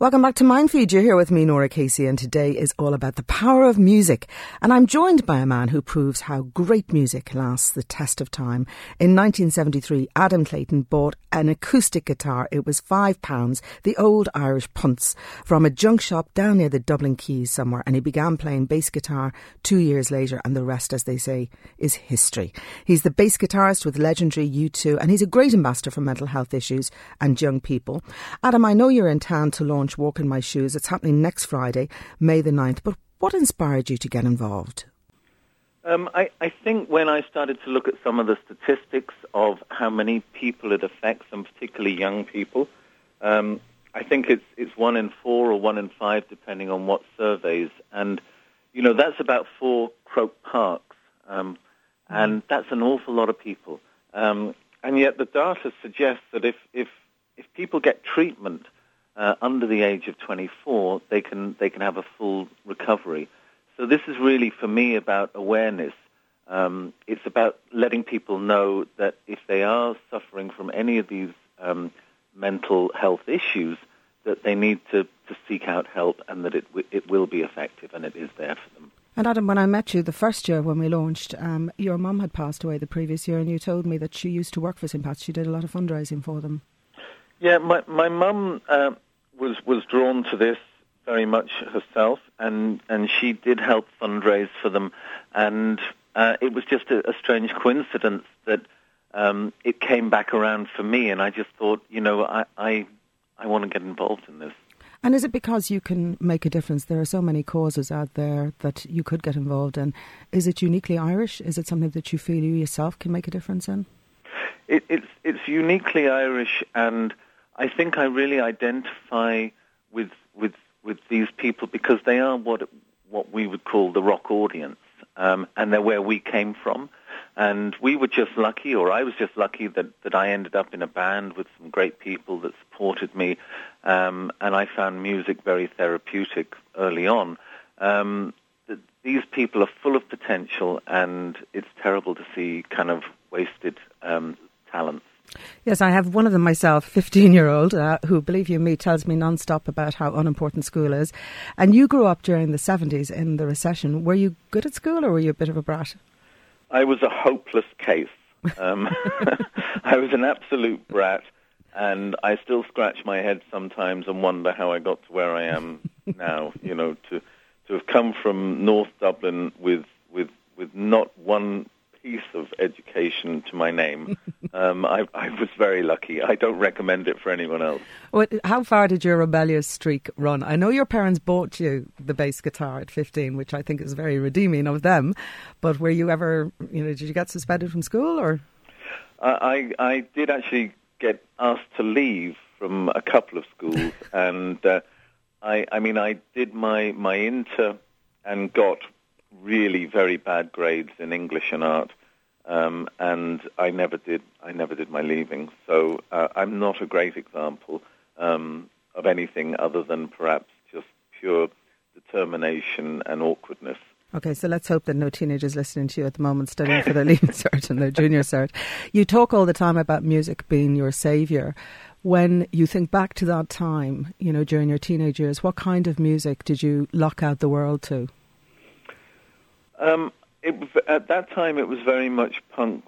Welcome back to Mindfeed. You're here with me, Norah Casey, and today is all about the power of music. And I'm joined by a man who proves how great music lasts the test of time. In 1973, Adam Clayton bought an acoustic guitar. It was five pounds, the old Irish punts, from a junk shop down near the Dublin Quays somewhere. And he began playing bass guitar two years later, and the rest, as they say, is history. He's the bass guitarist with legendary U2, and he's a great ambassador for mental health issues and young people. Adam, I know you're in town to launch Walk in My Shoes. It's happening next Friday, May the 9th. But what inspired you to get involved? Um, I, I, think when I started to look at some of the statistics of how many people it affects, and particularly young people, um, I think it's it's one in four or one in five, depending on what surveys. And you know that's about four Croke Parks, um, and that's an awful lot of people. Um, and yet the data suggests that if if if people get treatment uh, under the age of 24, they can they can have a full recovery. So this is really for me about awareness. Um, it's about letting people know that if they are suffering from any of these um, mental health issues, that they need to, to seek out help and that it w- it will be effective and it is there for them. And Adam, when I met you the first year when we launched, um, your mum had passed away the previous year, and you told me that she used to work for St. Pat's. She did a lot of fundraising for them. Yeah, my my mum uh, was was drawn to this very much herself, and and she did help fundraise for them, and uh, it was just a, a strange coincidence that um, it came back around for me, and I just thought, you know, I I, I want to get involved in this. And is it because you can make a difference? There are so many causes out there that you could get involved in. Is it uniquely Irish? Is it something that you feel you yourself can make a difference in? It, it's it's uniquely Irish, and I think I really identify with with with these people because they are what what we would call the rock audience, um, and they're where we came from. And we were just lucky, or I was just lucky that, that I ended up in a band with some great people that supported me, um, and I found music very therapeutic early on. Um, these people are full of potential, and it's terrible to see kind of wasted um, talent. Yes, I have one of them myself, 15 year old, uh, who, believe you me, tells me non stop about how unimportant school is. And you grew up during the 70s in the recession. Were you good at school or were you a bit of a brat? I was a hopeless case. Um, I was an absolute brat, and I still scratch my head sometimes and wonder how I got to where I am now. You know, to to have come from North Dublin with with with not one piece of education to my name. Um, I, I, was very lucky. I don't recommend it for anyone else. What, how far did your rebellious streak run? I know your parents bought you the bass guitar at 15, which I think is very redeeming of them. But were you ever, you know, did you get suspended from school or? I, I did actually get asked to leave from a couple of schools, and uh, I, I mean, I did my my inter and got really very bad grades in English and art, um, and I never did. I never did my leaving, so uh, I'm not a great example um, of anything other than perhaps just pure determination and awkwardness. Okay, so let's hope that no teenagers listening to you at the moment studying for their leaving cert and their junior cert. You talk all the time about music being your saviour. When you think back to that time, you know, during your teenage years, what kind of music did you lock out the world to? Um, it, at that time, it was very much punk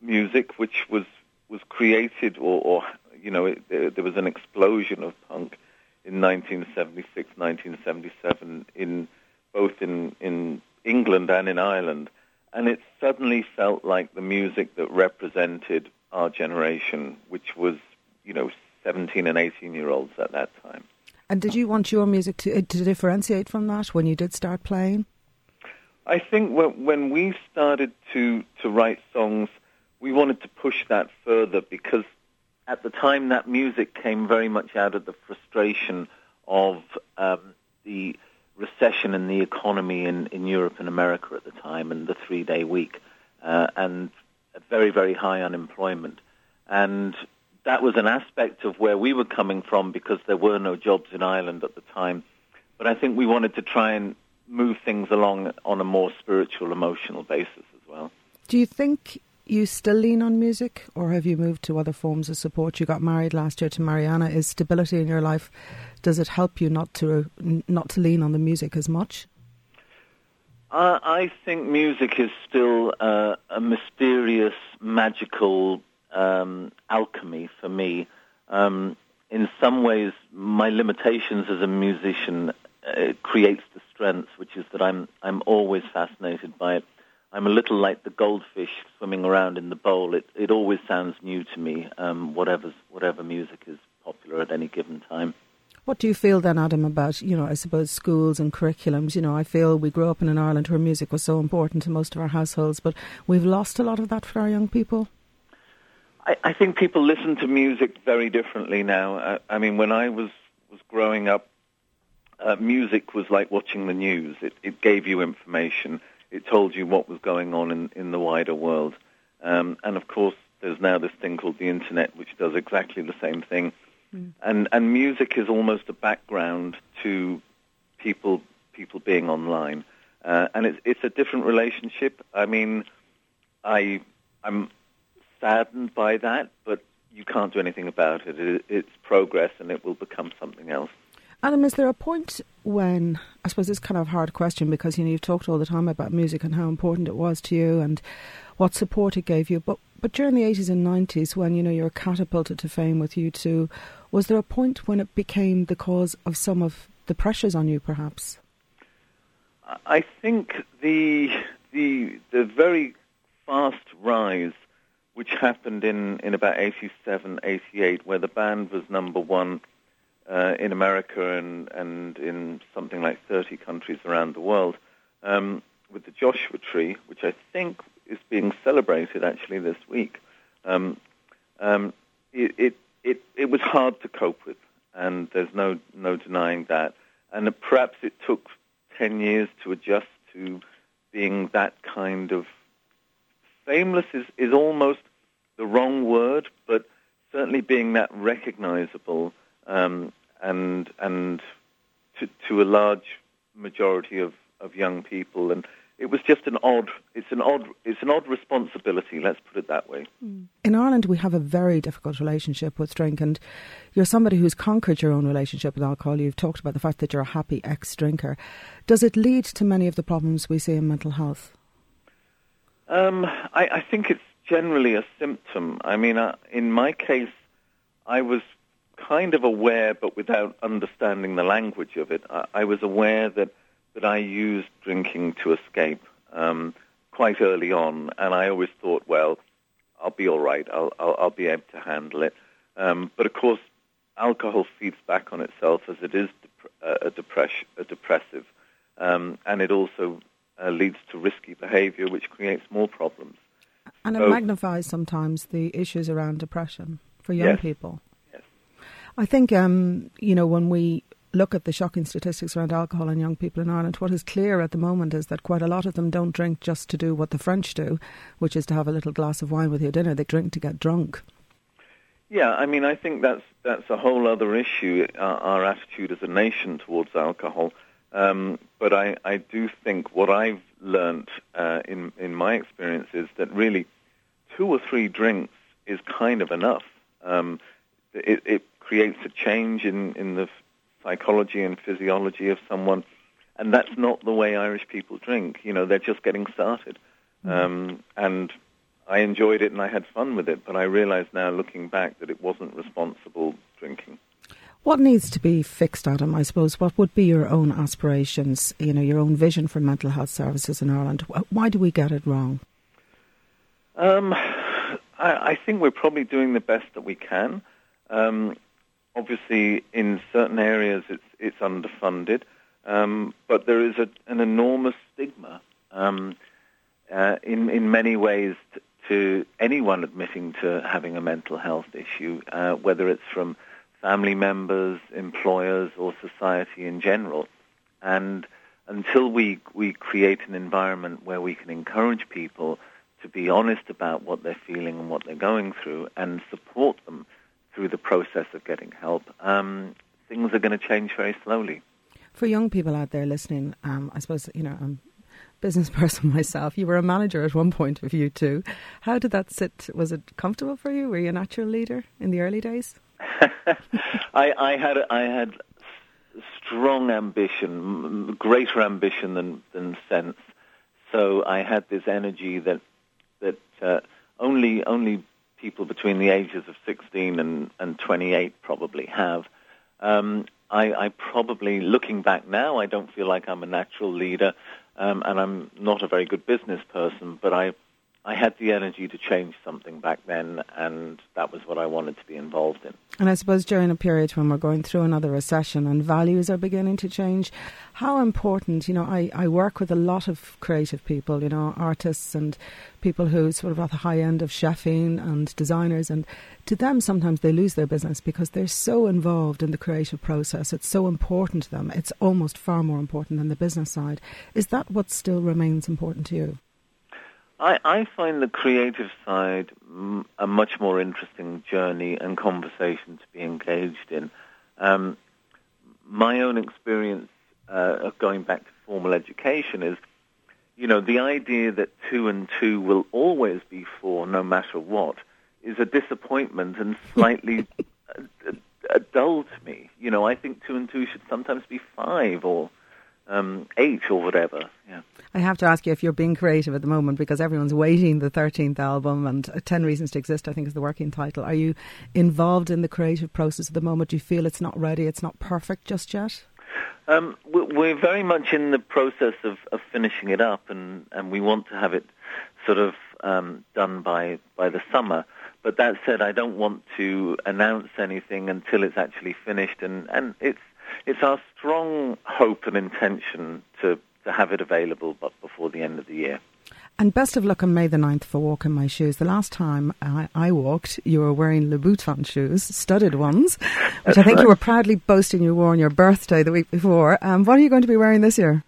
music, which was was created, or, or you know, it, there was an explosion of punk in 1976, 1977, in both in in England and in Ireland, and it suddenly felt like the music that represented our generation, which was, you know, 17 and 18 year olds at that time. And did you want your music to, to differentiate from that when you did start playing? I think when we started to, to write songs, we wanted to push that further because at the time that music came very much out of the frustration of um, the recession in the economy in, in Europe and America at the time and the three-day week uh, and very, very high unemployment. And that was an aspect of where we were coming from because there were no jobs in Ireland at the time. But I think we wanted to try and move things along on a more spiritual, emotional basis as well. Do you think you still lean on music, or have you moved to other forms of support? You got married last year to Mariana. Is stability in your life? Does it help you not to not to lean on the music as much? Uh, I think music is still uh, a mysterious, magical um, alchemy for me. Um, in some ways, my limitations as a musician uh, creates the strength, which is that I'm I'm always fascinated by it. I'm a little like the goldfish swimming around in the bowl. It it always sounds new to me. Um, whatever whatever music is popular at any given time. What do you feel then, Adam, about, you know, I suppose schools and curriculums? You know, I feel we grew up in an Ireland where music was so important to most of our households, but we've lost a lot of that for our young people. I, I think people listen to music very differently now. I, I mean, when I was, was growing up, uh, music was like watching the news. It, it gave you information. It told you what was going on in, in the wider world. Um, and of course, there's now this thing called the internet, which does exactly the same thing. Mm. And and music is almost a background to people people being online, uh, and it's it's a different relationship. I mean, I I'm saddened by that, but you can't do anything about it. it it's progress, and it will become something else. Adam, is there a point when I suppose it's kind of a hard question because you know you've talked all the time about music and how important it was to you and what support it gave you, but but during the eighties and nineties when you know you were catapulted to fame with U2, was there a point when it became the cause of some of the pressures on you, perhaps? I think the the the very fast rise which happened in, in about 87, 88, where the band was number one uh, in America and, and in something like 30 countries around the world, um, with the Joshua Tree, which I think is being celebrated actually this week. Um, um, it, it, it, it was hard to cope with, and there's no, no denying that. And perhaps it took 10 years to adjust to being that kind of fameless is, is almost the wrong word, but certainly being that recognizable um, and and to, to a large majority of, of young people. And it was just an odd it's an odd it's an odd responsibility let's put it that way. Hmm. in Ireland we have a very difficult relationship with drink and you're somebody who's conquered your own relationship with alcohol. You've talked about the fact that you're a happy ex-drinker. Does it lead to many of the problems we see in mental health? Um, I, I, think it's generally a symptom. I mean uh, in my case I was kind of aware but without understanding the language of it I, I was aware that that I used drinking to escape um, quite early on, and I always thought, well, I'll be all right. I'll, I'll, I'll be able to handle it. Um, but of course, alcohol feeds back on itself as it is dep- a, depress- a depressive, um, and it also uh, leads to risky behavior, which creates more problems. And it so, magnifies sometimes the issues around depression for young yes, people. I think, um, you know, when we look at the shocking statistics around alcohol in young people in Ireland, what is clear at the moment is that quite a lot of them don't drink just to do what the French do, which is to have a little glass of wine with your dinner. They drink to get drunk. Yeah, I mean, I think that's that's a whole other issue. Our, our attitude as a nation towards alcohol, um, but I, I do think what I've learned uh, in in my experience is that really two or three drinks is kind of enough. Um, it, it creates a change in, in the psychology and physiology of someone. And that's not the way Irish people drink. You know, they're just getting started. Mm-hmm. Um, and I enjoyed it and I had fun with it, but I realize now, looking back, that it wasn't responsible drinking. What needs to be fixed, Adam? I suppose. What would be your own aspirations? You know, your own vision for mental health services in Ireland. Why do we get it wrong? Um, I, I, think we're probably doing the best that we can. Um, obviously in certain areas it's it's underfunded, um, but there is a, an enormous stigma um, uh, in in many ways to, to, anyone admitting to having a mental health issue, uh, whether it's from family members, employers, or society in general, and until we we create an environment where we can encourage people to be honest about what they're feeling and what they're going through and support them through the process of getting help, um, things are going to change very slowly. For young people out there listening, um, I suppose you know um, business person myself. You were a manager at one point of U2. How did that sit? Was it comfortable for you? Were you a natural leader in the early days? I, I had I had strong ambition, greater ambition than than sense. So I had this energy that that uh, only only people between the ages of 16 and, and 28 probably have. Um, I, I probably, looking back now, I don't feel like I'm a natural leader, um, and I'm not a very good business person, but I I had the energy to change something back then, and that was what I wanted to be involved in. And I suppose during a period when we're going through another recession and values are beginning to change, how important, you know, I, I work with a lot of creative people, you know, artists and people who sort of at the high end of chefing and designers, and to them sometimes they lose their business because they're so involved in the creative process. It's so important to them. It's almost far more important than the business side. Is that what still remains important to you? I, I find the creative side m- a much more interesting journey and conversation to be engaged in. Um, my own experience uh, of going back to formal education is, you know, the idea that two and two will always be four no matter what is a disappointment and slightly dull to me. You know, I think two and two should sometimes be five or um, eight or whatever. I have to ask you if you're being creative at the moment because everyone's waiting the 13th album and uh, 10 Reasons to Exist, I think is the working title. Are you involved in the creative process at the moment? Do you feel it's not ready, it's not perfect just yet? Um, we're very much in the process of, of, finishing it up, and, and we want to have it sort of um, done by, by the summer. But that said, I don't want to announce anything until it's actually finished, and, and it's it's our strong hope and intention to, to have it available but before the end of the year. And best of luck on May the 9th for Walk in My Shoes. The last time I, I walked, you were wearing Louboutin shoes, studded ones, which That's I think right. you were proudly boasting you wore on your birthday the week before. Um, what are you going to be wearing this year?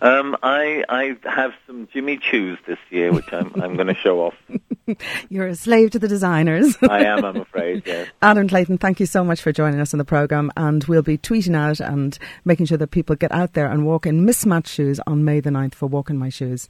Um, I, I have some Jimmy Choos this year, which I'm, I'm going to show off. You're a slave to the designers. I am, I'm afraid, yes. Adam Clayton, thank you so much for joining us on the programme. And we'll be tweeting out and making sure that people get out there and walk in mismatched shoes on May the 9th for Walk in My Shoes.